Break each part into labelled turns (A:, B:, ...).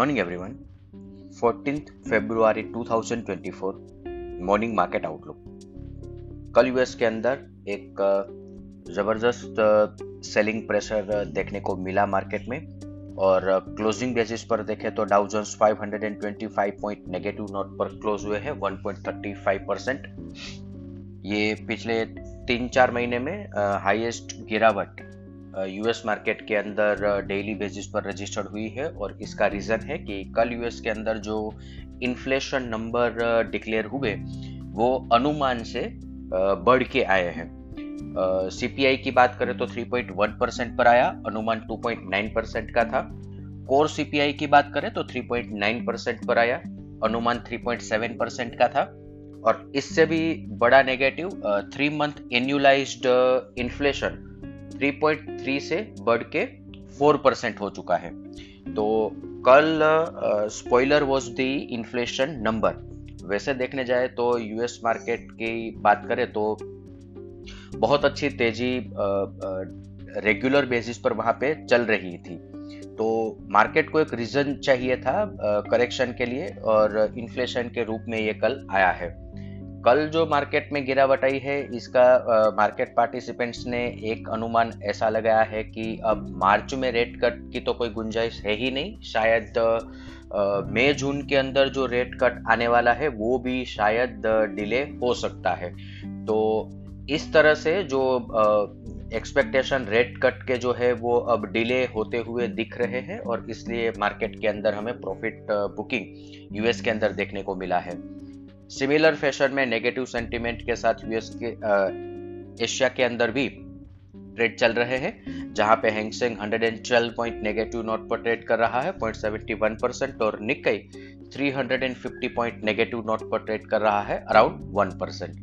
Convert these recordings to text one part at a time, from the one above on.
A: Morning everyone 14th फरवरी 2024 morning market outlook कल US के अंदर एक ज़बरदस्त सेलिंग प्रेशर देखने को मिला मार्केट में और क्लोजिंग बेसिस पर देखें तो Dow Jones 525 point negative note पर क्लोज हुए हैं 1.35 परसेंट ये पिछले तीन चार महीने में हाईएस्ट गिरावट यूएस मार्केट के अंदर डेली बेसिस पर रजिस्टर्ड हुई है और इसका रीज़न है कि कल यूएस के अंदर जो इन्फ्लेशन नंबर डिक्लेयर हुए, वो अनुमान से बढ़ के आए हैं। सीपीआई की बात करें तो 3.1 परसेंट पर आया, अनुमान 2.9 परसेंट का था। कोर सीपीआई की बात करें तो 3.9 परसेंट पर आया, अनुमान 3.7 परसेंट का था। और इससे भी बड़ा negative three month annualised inflation 3.3 से बढ़ के 4 परसेंट हो चुका है। तो कल spoiler was the inflation number वैसे देखने जाए तो यूएस मार्केट की बात करें तो बहुत अच्छी तेज़ी रेगुलर बेसिस पर वहाँ पे चल रही थी। तो मार्केट को एक रीजन चाहिए था करेक्शन के लिए और इन्फ्लेशन के रूप में ये कल आया है। कल जो मार्केट में गिरावट आई है, इसका मार्केट पार्टिसिपेंट्स ने एक अनुमान ऐसा लगाया है कि अब मार्च में रेट कट की तो कोई गुंजाइश है ही नहीं। शायद मई, जून के अंदर जो रेट कट आने वाला है, वो भी शायद डिले हो सकता है। तो इस तरह से जो एक्सपेक्टेशन रेट कट के जो है, वो अब डिले होते हुए दिख रहे हैं और इसलिए मार्केट के अंदर हमें प्रॉफिट बुकिंग यूएस के अंदर देखने को मिला है। सिमिलर फ़ैशन में नेगेटिव सेंटीमेंट के साथ यूएस के एशिया के अंदर भी ट्रेड चल रहे हैं, जहाँ पे Hang Seng 112 point negative note पर ट्रेड कर रहा है 0.71 परसेंट और निकई 350 पॉइंट नेगेटिव नोट पर ट्रेड कर रहा है around 1 percent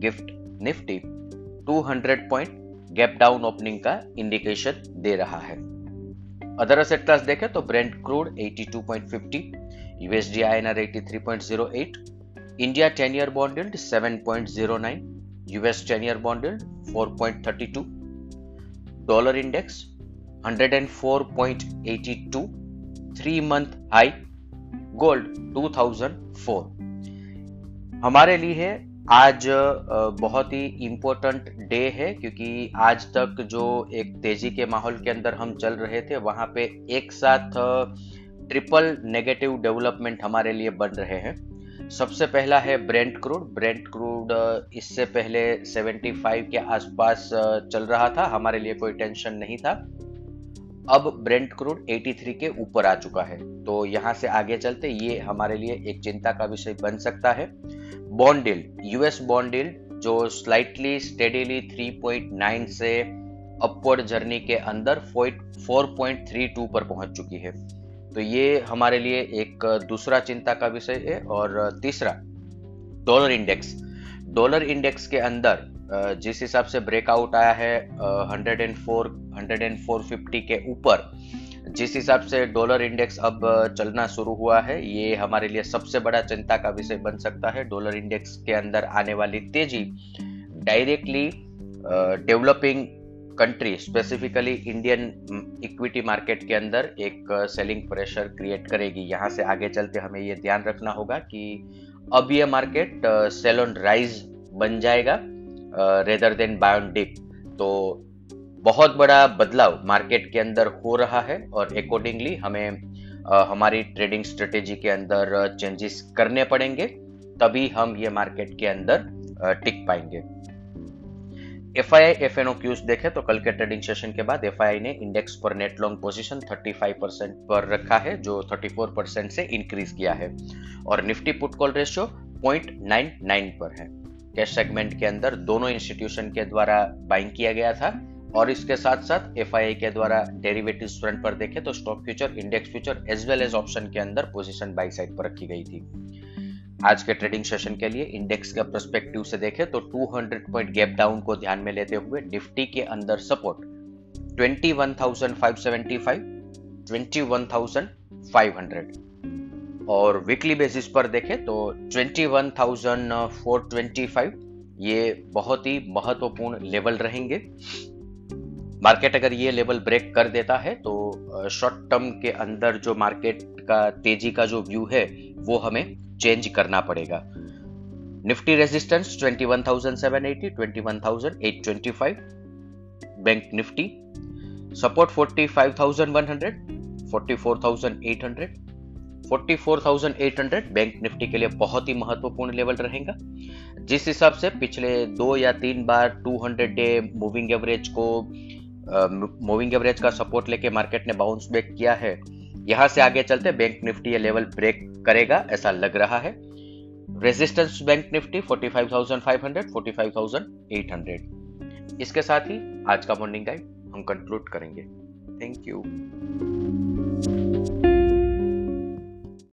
A: gift Nifty 200 point gap down opening का इंडिकेशन दे रहा है। अदर असेट क्लास देखें तो brent crude 82.50 USD INR 83.08 India 10 year bond yield 7.09, US 10 year bond yield 4.32, dollar index 104.82, 3 month high, gold 2004. हमारे लिए आज बहुत ही इम्पोर्टेंट डे है क्योंकि आज तक जो एक तेज़ी के माहौल के अंदर हम चल रहे थे वहाँ पे एक साथ ट्रिपल नेगेटिव डेवलपमेंट हमारे लिए बन रहे हैं सबसे पहला है ब्रेंट क्रूड। ब्रेंट क्रूड इससे पहले 75 के आसपास चल रहा था। हमारे लिए कोई टेंशन नहीं था। अब ब्रेंट क्रूड 83 के ऊपर आ चुका है। तो यहाँ से आगे चलते, ये हमारे लिए एक चिंता का विषय बन सकता है। Bond yield, US bond yield, जो स्लाइटली स्टेडीली 3.9 से अपवर्ड जर्नी के अंदर 4.32 पर पहुँच चुकी है। तो ये हमारे लिए एक दूसरा चिंता का विषय है और तीसरा डॉलर इंडेक्स डॉलर इंडेक्स के अंदर जिस हिसाब से ब्रेकआउट आया है 104 10450 के ऊपर, जिस हिसाब से डॉलर इंडेक्स अब चलना शुरू हुआ है, ये हमारे लिए सबसे बड़ा चिंता का विषय बन सकता है। डॉलर इंडेक्स के अंदर आने वाली तेज़ी directly developing country specifically Indian equity market के अंदर एक सेलिंग प्रेशर क्रिएट करेगी। यहाँ से आगे चलते हमें ये ध्यान रखना होगा कि अब ये मार्केट सेल ऑन राइज बन जाएगा रेदर देन बायोन डिप तो बहुत बड़ा बदलाव मार्केट के अंदर हो रहा है और अकॉर्डिंगली हमें uh, हमारी ट्रेडिंग स्ट्रेटेजी के अंदर चेंजेस करने पड़ेंगे तभी हम ये मार्केट के अंदर टिक पाएँगे। F I I F N O cues देखे तो कल के ट्रेडिंग सेशन के बाद एफ़ आई आई ने इंडेक्स पर नेट लॉन्ग पोजीशन 35 परसेंट पर रखा है, जो 34 परसेंट से इंक्रीज किया है। और निफ्टी पुट कॉल रेशियो 0.99 पर है। कैश सेगमेंट के अंदर दोनों इंस्टीट्यूशन के द्वारा बाइंग किया गया था, और इसके साथ साथ एफ़ आई आई के द्वारा डेरिवेटिव फ्रंट पर देखे तो stock future index future as well as option के अंदर पोजीशन बाई साइड पर रखी गई थी। आज के ट्रेडिंग सेशन के लिए इंडेक्स का पर्सपेक्टिव से देखें तो 200 पॉइंट गैप डाउन को ध्यान में लेते हुए निफ्टी के अंदर सपोर्ट 21,575, 21,500 और वीकली बेसिस पर देखें तो 21,425 ये बहुत ही महत्वपूर्ण लेवल रहेंगे। मार्केट अगर ये लेवल ब्रेक कर देता है तो शॉर्ट टर्म के अंदर जो मार्केट का तेज़ी का जो व्यू है वो हमें चेंज करना पड़ेगा। Nifty resistance 21,780 21,825 bank Nifty support 45,100 44,800 44,800 bank Nifty के लिए बहुत ही महत्वपूर्ण लेवल रहेगा। जिस हिसाब से पिछले दो या तीन बार 200 डे मूविंग एवरेज को मूविंग एवरेज का सपोर्ट लेके मार्केट ने बाउंस बैक किया है यहाँ से आगे चलते बैंक निफ्टी ये लेवल ब्रेक करेगा ऐसा लग रहा है। रेजिस्टेंस बैंक निफ्टी 45,500 45,800 इसके साथ ही आज का मॉर्निंग गाइड हम कंक्लूड करेंगे। Thank you